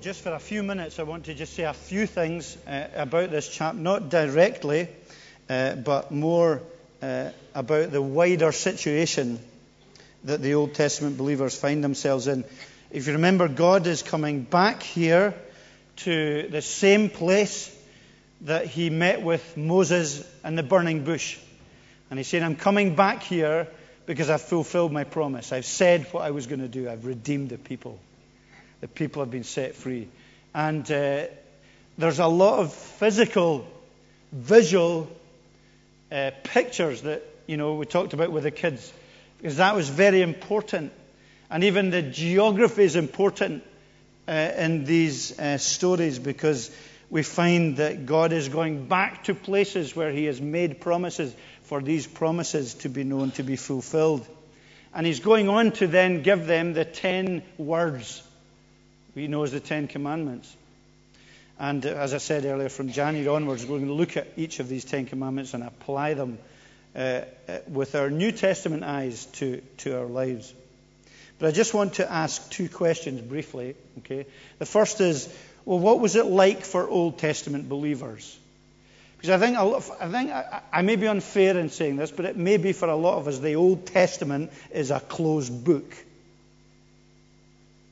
just for a few minutes, I want to just say a few things uh, about this chapter, not directly, uh, but more uh, about the wider situation that the Old Testament believers find themselves in. If you remember, God is coming back here to the same place that he met with Moses in the burning bush. And he's saying, I'm coming back here because I've fulfilled my promise. I've said what I was going to do. I've redeemed the people. The people have been set free. And uh, there's a lot of physical, visual uh, pictures that, you know, we talked about with the kids, because that was very important. And even the geography is important uh, in these uh, stories because we find that God is going back to places where He has made promises for these promises to be known, to be fulfilled. And He's going on to then give them the ten words we know as the Ten Commandments. And uh, as I said earlier, from January onwards, we're going to look at each of these Ten Commandments and apply them uh, uh, with our New Testament eyes to, to our lives. But I just want to ask two questions briefly. Okay, the first is, well, what was it like for Old Testament believers? Because I think, I, think I, I may be unfair in saying this, but it may be for a lot of us the Old Testament is a closed book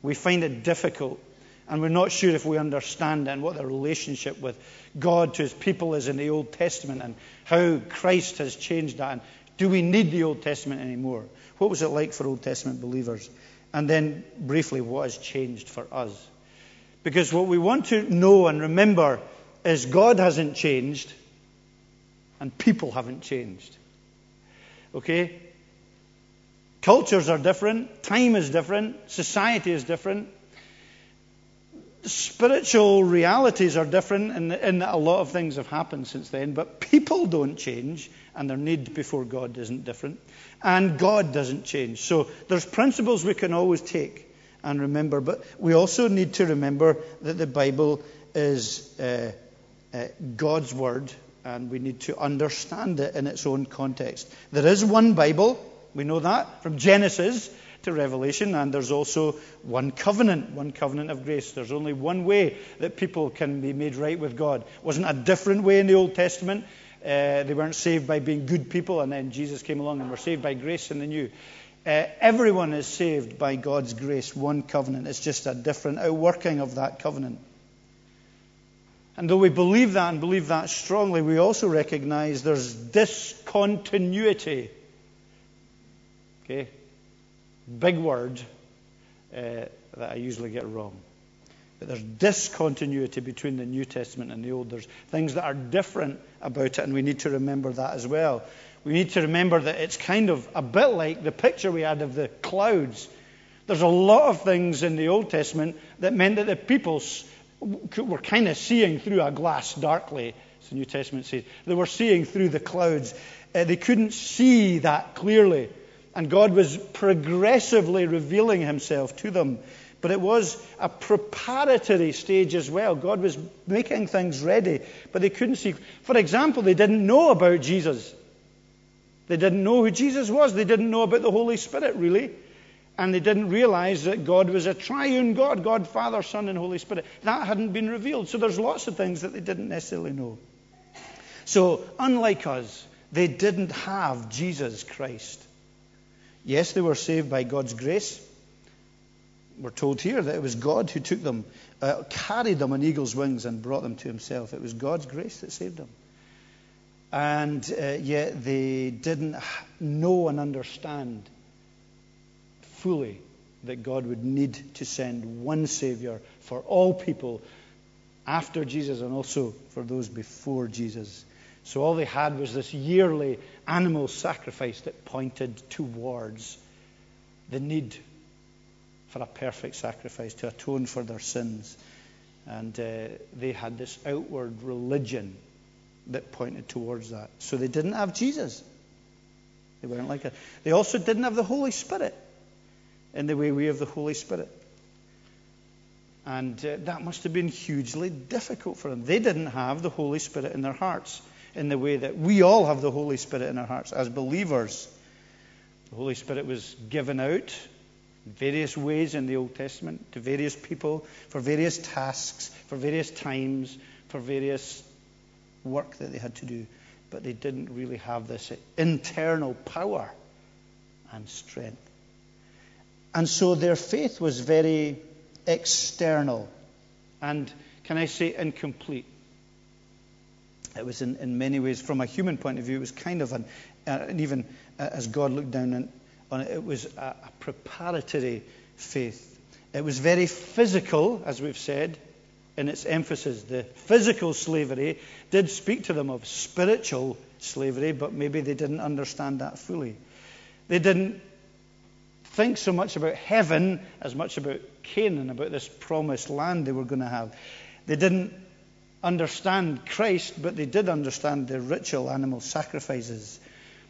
we find it difficult and we're not sure if we understand and what the relationship with God to his people is in the Old Testament and how Christ has changed that. And do we need the Old Testament anymore? What was it like for Old Testament believers? And then, briefly, what has changed for us? Because what we want to know and remember is God hasn't changed and people haven't changed. Okay? Cultures are different, time is different, society is different, spiritual realities are different, and, and a lot of things have happened since then, but people don't change, and their need before God isn't different, and God doesn't change. So there's principles we can always take and remember, but we also need to remember that the Bible is uh, uh, God's Word, and we need to understand it in its own context. There is one Bible. We know that from Genesis to Revelation, and there's also one covenant, one covenant of grace. There's only one way that people can be made right with God. It wasn't a different way in the Old Testament. Uh, they weren't saved by being good people, and then Jesus came along and were saved by grace in the New. Uh, everyone is saved by God's grace, one covenant. It's just a different outworking of that covenant. And though we believe that and believe that strongly, we also recognize there's discontinuity Okay? Big word uh, that I usually get wrong. But there's discontinuity between the New Testament and the Old. There's things that are different about it, and we need to remember that as well. We need to remember that it's kind of a bit like the picture we had of the clouds. There's a lot of things in the Old Testament that meant that the people were kind of seeing through a glass darkly, as the New Testament says. They were seeing through the clouds. Uh, they couldn't see that clearly. And God was progressively revealing himself to them. But it was a preparatory stage as well. God was making things ready, but they couldn't see. For example, they didn't know about Jesus. They didn't know who Jesus was. They didn't know about the Holy Spirit, really. And they didn't realize that God was a triune God God, Father, Son, and Holy Spirit. That hadn't been revealed. So there's lots of things that they didn't necessarily know. So, unlike us, they didn't have Jesus Christ. Yes, they were saved by God's grace. We're told here that it was God who took them, uh, carried them on eagle's wings, and brought them to Himself. It was God's grace that saved them. And uh, yet they didn't know and understand fully that God would need to send one Savior for all people after Jesus and also for those before Jesus. So all they had was this yearly animal sacrifice that pointed towards the need for a perfect sacrifice to atone for their sins. And uh, they had this outward religion that pointed towards that. So they didn't have Jesus. They weren't like it. They also didn't have the Holy Spirit in the way we have the Holy Spirit. And uh, that must have been hugely difficult for them. They didn't have the Holy Spirit in their hearts in the way that we all have the Holy Spirit in our hearts as believers. The Holy Spirit was given out in various ways in the Old Testament to various people for various tasks, for various times, for various work that they had to do. But they didn't really have this internal power and strength. And so their faith was very external and, can I say, incomplete. It was in, in many ways, from a human point of view, it was kind of an, uh, and even uh, as God looked down on it, it was a, a preparatory faith. It was very physical, as we've said, in its emphasis. The physical slavery did speak to them of spiritual slavery, but maybe they didn't understand that fully. They didn't think so much about heaven as much about Canaan, about this promised land they were going to have. They didn't understand Christ, but they did understand the ritual animal sacrifices.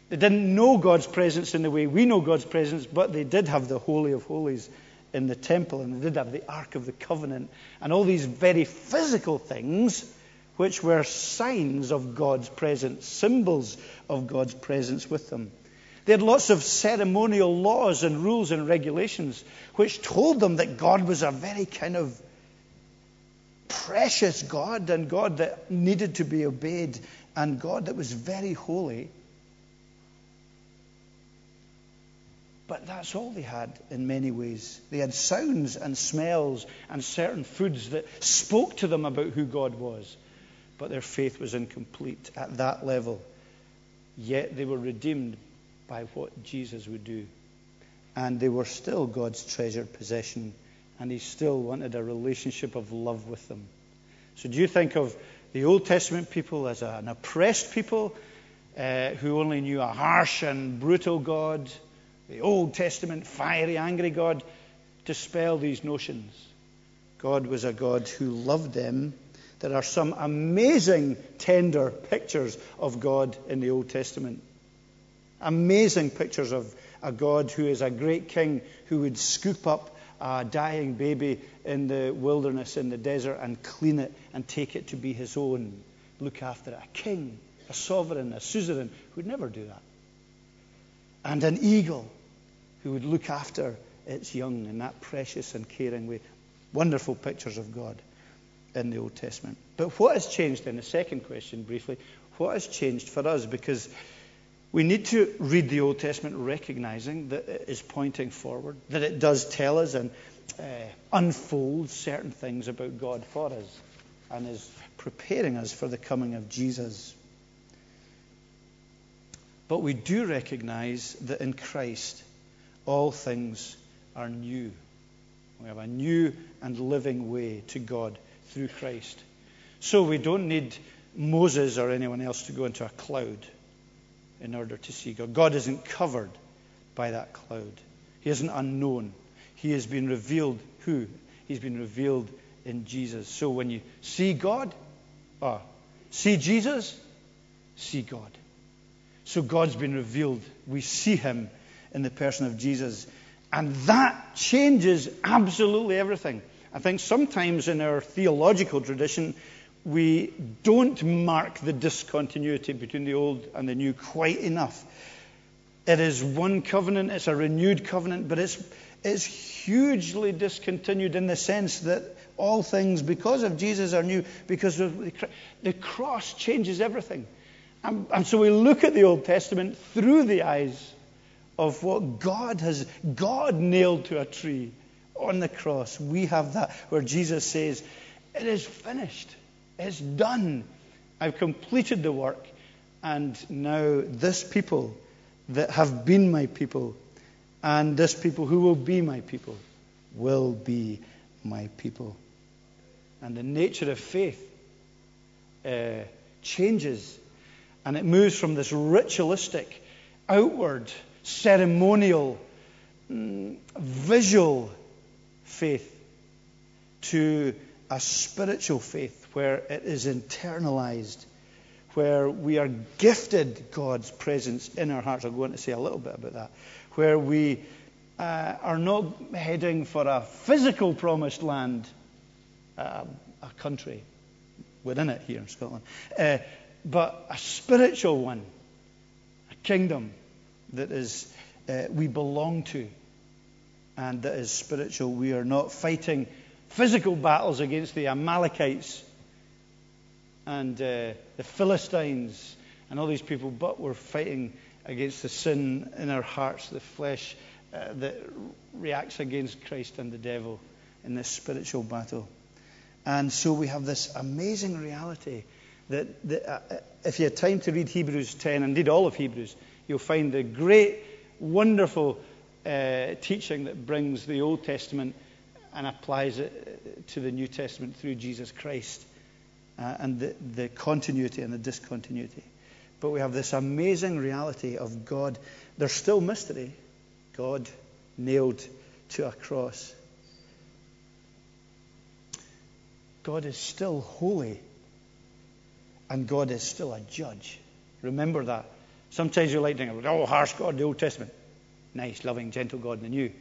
They didn't know God's presence in the way we know God's presence, but they did have the Holy of Holies in the temple, and they did have the Ark of the Covenant, and all these very physical things, which were signs of God's presence, symbols of God's presence with them. They had lots of ceremonial laws and rules and regulations which told them that God was a very kind of precious God and God that needed to be obeyed and God that was very holy. But that's all they had in many ways. They had sounds and smells and certain foods that spoke to them about who God was. But their faith was incomplete at that level. Yet they were redeemed by what Jesus would do. And they were still God's treasured possession. And He still wanted a relationship of love with them. So, do you think of the Old Testament people as an oppressed people uh, who only knew a harsh and brutal God? the Old Testament fiery, angry God, dispel these notions. God was a God who loved them. There are some amazing, tender pictures of God in the Old Testament. Amazing pictures of a God who is a great king who would scoop up a dying baby in the wilderness, in the desert, and clean it and take it to be his own. Look after it. A king, a sovereign, a suzerain would never do that. And an eagle who would look after its young in that precious and caring way. Wonderful pictures of God in the Old Testament. But what has changed then? The second question, briefly, what has changed for us? Because we need to read the Old Testament recognizing that it is pointing forward, that it does tell us and uh, unfold certain things about God for us, and is preparing us for the coming of Jesus. But we do recognize that in Christ, all things are new. We have a new and living way to God through Christ. So we don't need Moses or anyone else to go into a cloud in order to see God. God isn't covered by that cloud. He isn't unknown. He has been revealed who? He's been revealed in Jesus. So when you see God, ah, see Jesus, see God. So God's been revealed. We see him in the person of Jesus. And that changes absolutely everything. I think sometimes in our theological tradition, we don't mark the discontinuity between the old and the new quite enough. It is one covenant, it's a renewed covenant, but it's, it's hugely discontinued in the sense that all things, because of Jesus, are new, because the, cross changes everything. And, and so we look at the Old Testament through the eyes of what God has, God nailed to a tree on the cross. We have that where Jesus says, It is finished. It's done. I've completed the work. And now this people that have been my people and this people who will be my people will be my people. And the nature of faith uh, changes and it moves from this ritualistic, outward, ceremonial, mm, visual faith to a spiritual faith where it is internalized, where we are gifted God's presence in our hearts. I'll go on to say a little bit about that. Where we uh, are not heading for a physical promised land, uh, a country. within it here in Scotland. Uh, but a spiritual one, a kingdom that is uh, we belong to. and that is spiritual. We are not fighting physical battles against the Amalekites and uh, the Philistines and all these people, but we're fighting against the sin in our hearts, the flesh uh, that reacts against Christ and the devil in this spiritual battle. And so we have this amazing reality that, that uh, if you had time to read Hebrews 10, indeed all of Hebrews, you'll find the great, wonderful uh, teaching that brings the Old Testament and applies it to the New Testament through Jesus Christ uh, and the, the continuity and the discontinuity. But we have this amazing reality of God. There's still mystery. God nailed to a cross. God is still holy, and God is still a judge. Remember that. Sometimes you like thinking, oh, harsh God, the Old Testament. Nice, loving, gentle God in the New.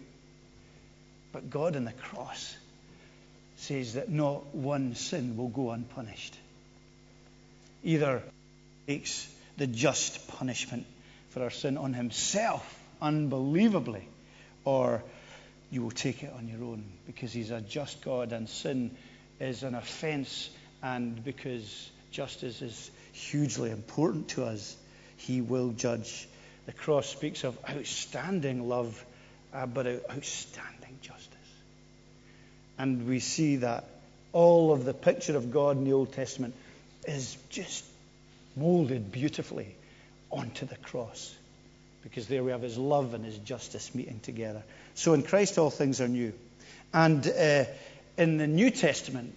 But God in the cross says that not one sin will go unpunished. Either takes the just punishment for our sin on himself, unbelievably, or you will take it on your own because he's a just God and sin is an offense, and because justice is hugely important to us, he will judge. The cross speaks of outstanding love, uh, but outstanding justice. And we see that all of the picture of God in the Old Testament is just molded beautifully onto the cross. Because there we have his love and his justice meeting together. So in Christ, all things are new. And uh, in the New Testament,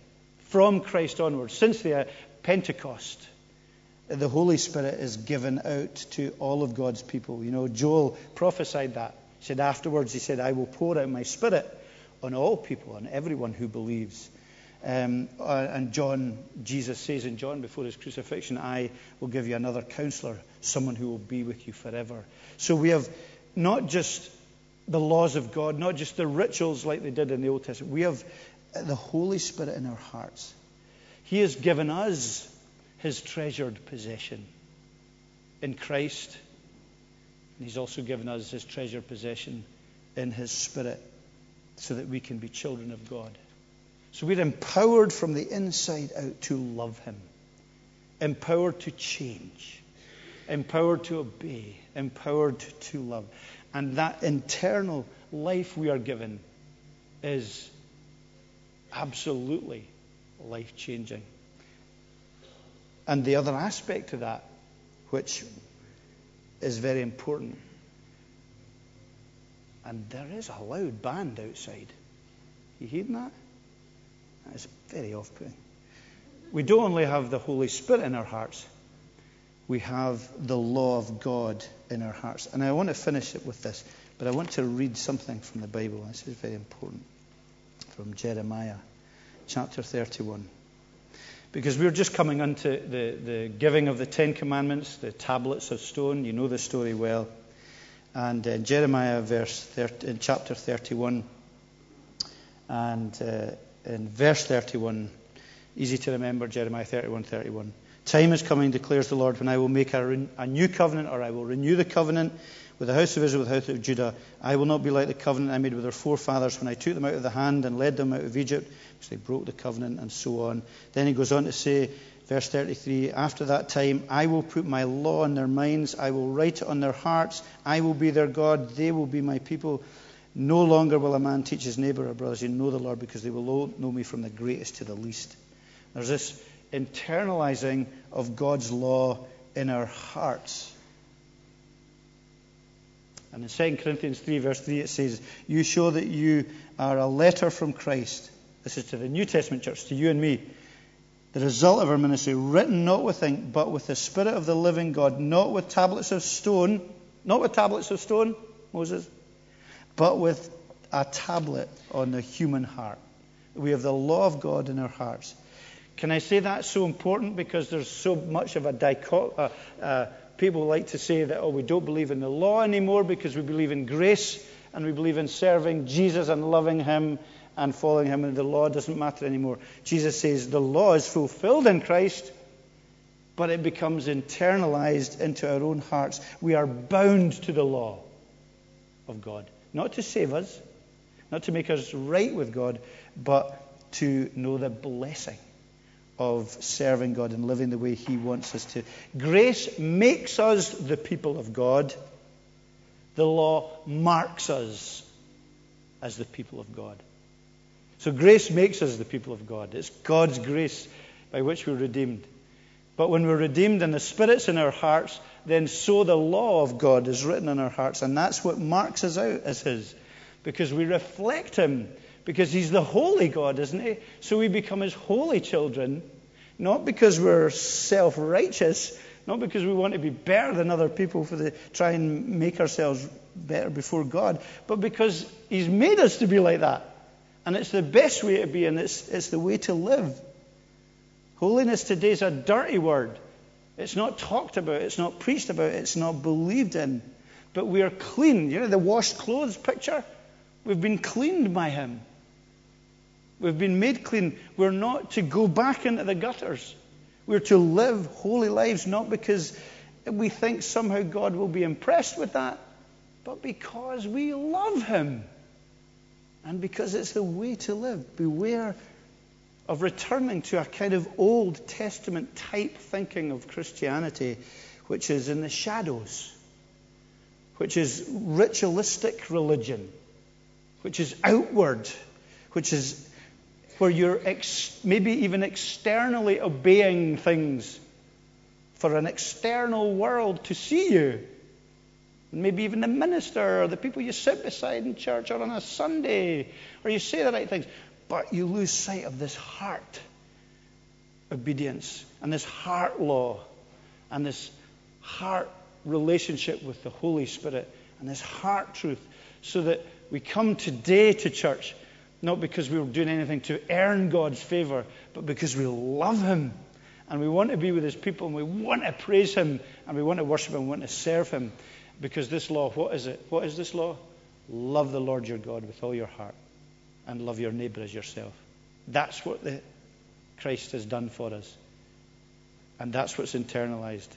from Christ onwards, since the uh, Pentecost, the Holy Spirit is given out to all of God's people. You know, Joel prophesied that. He said afterwards, he said, I will pour out my spirit on all people, on everyone who believes. Um, uh, and John, Jesus says in John before his crucifixion, I will give you another counselor, someone who will be with you forever. So we have not just the laws of God, not just the rituals like they did in the Old Testament. We have the Holy Spirit in our hearts. He has given us his treasured possession in Christ. And he's also given us his treasured possession in his Spirit so that we can be children of God. So we're empowered from the inside out to love Him, empowered to change, empowered to obey, empowered to love. And that internal life we are given is absolutely life changing. And the other aspect to that, which is very important, and there is a loud band outside. You hearing that? That is very off putting. We don't only have the Holy Spirit in our hearts, we have the law of God in our hearts. And I want to finish it with this, but I want to read something from the Bible. This is very important. From Jeremiah chapter 31. Because we're just coming into the, the giving of the Ten Commandments, the tablets of stone. You know the story well. And in Jeremiah verse 30, in chapter 31, and uh, in verse 31. Easy to remember, Jeremiah 31 31. Time is coming, declares the Lord, when I will make a, re- a, new covenant, or I will renew the covenant with the house of Israel, with the house of Judah. I will not be like the covenant I made with their forefathers when I took them out of the hand and led them out of Egypt, because they broke the covenant, and so on. Then he goes on to say, verse 33 After that time, I will put my law in their minds, I will write it on their hearts, I will be their God, they will be my people. No longer will a man teach his neighbor or brothers, you know the Lord, because they will know me from the greatest to the least. There's this internalizing of God's law in our hearts. And in 2 Corinthians 3, verse 3, it says, You show that you are a letter from Christ. This is to the New Testament church, to you and me. The result of our ministry, written not with ink, but with the Spirit of the living God, not with tablets of stone. Not with tablets of stone, Moses but with a tablet on the human heart. We have the law of God in our hearts. Can I say that's so important? Because there's so much of a dichotomy. Uh, uh, people like to say that, oh, we don't believe in the law anymore because we believe in grace and we believe in serving Jesus and loving Him and following Him, and the law doesn't matter anymore. Jesus says the law is fulfilled in Christ, but it becomes internalized into our own hearts. We are bound to the law of God. Not to save us, not to make us right with God, but to know the blessing of serving God and living the way He wants us to. Grace makes us the people of God. The law marks us as the people of God. So grace makes us the people of God. It's God's grace by which we're redeemed. But when we're redeemed and the Spirit's in our hearts, then so the law of God is written in our hearts. And that's what marks us out as His. Because we reflect Him. Because He's the holy God, isn't He? So we become His holy children. Not because we're self righteous, not because we want to be better than other people for the try and make ourselves better before God, but because He's made us to be like that. And it's the best way to be, and it's, it's the way to live. Holiness today is a dirty word. It's not talked about, it's not preached about, it's not believed in. But we are clean. You know the washed clothes picture? We've been cleaned by Him. We've been made clean. We're not to go back into the gutters. We're to live holy lives, not because we think somehow God will be impressed with that, but because we love Him. And because it's the way to live. Beware of returning to a kind of Old Testament type thinking of Christianity, which is in the shadows, which is ritualistic religion, which is outward, which is where you're ex- maybe even externally obeying things for an external world to see you. Maybe even the minister or the people you sit beside in church or on a Sunday, or you say the right things. But you lose sight of this heart obedience and this heart law and this heart relationship with the Holy Spirit and this heart truth so that we come today to church not because we were doing anything to earn God's favor, but because we love Him and we want to be with His people and we want to praise Him and we want to worship Him and want to serve Him. Because this law, what is it? What is this law? Love the Lord your God with all your heart and love your neighbor as yourself. That's what the, Christ has done for us. And that's what's internalized.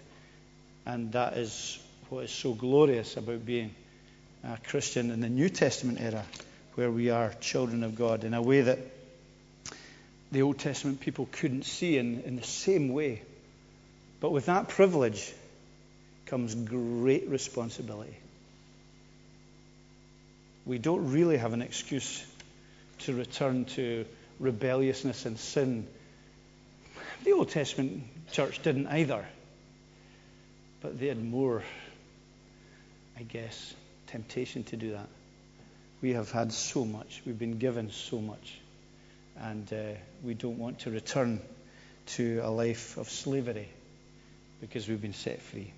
And that is what is so glorious about being a Christian in the New Testament era where we are children of God in a way that the Old Testament people couldn't see in, in the same way. But with that privilege comes great responsibility. We don't really have an excuse to return to rebelliousness and sin. The Old Testament church didn't either. But they had more, I guess, temptation to do that. We have had so much. We've been given so much. And uh, we don't want to return to a life of slavery because we've been set free.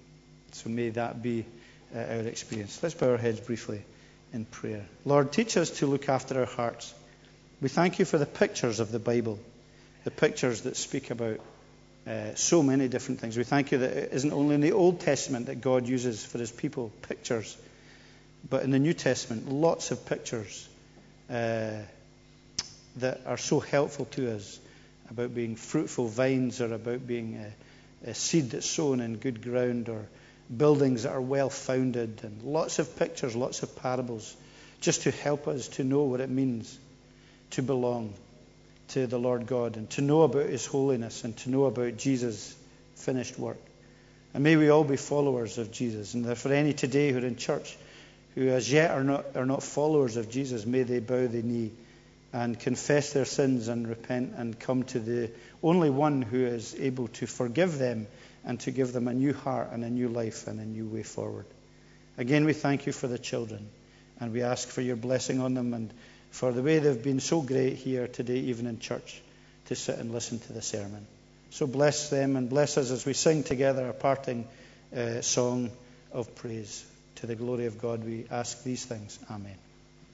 So may that be uh, our experience. Let's bow our heads briefly in prayer. Lord, teach us to look after our hearts. We thank you for the pictures of the Bible, the pictures that speak about uh, so many different things. We thank you that it isn't only in the Old Testament that God uses for his people pictures but in the New Testament, lots of pictures uh, that are so helpful to us about being fruitful vines or about being a, a seed that's sown in good ground or buildings that are well founded and lots of pictures, lots of parables just to help us to know what it means to belong to the Lord God and to know about His holiness and to know about Jesus' finished work. And may we all be followers of Jesus. And for any today who are in church who as yet are not, are not followers of Jesus, may they bow the knee and confess their sins and repent and come to the only one who is able to forgive them and to give them a new heart and a new life and a new way forward. Again, we thank you for the children and we ask for your blessing on them and for the way they've been so great here today, even in church, to sit and listen to the sermon. So bless them and bless us as we sing together a parting uh, song of praise. To the glory of God, we ask these things. Amen.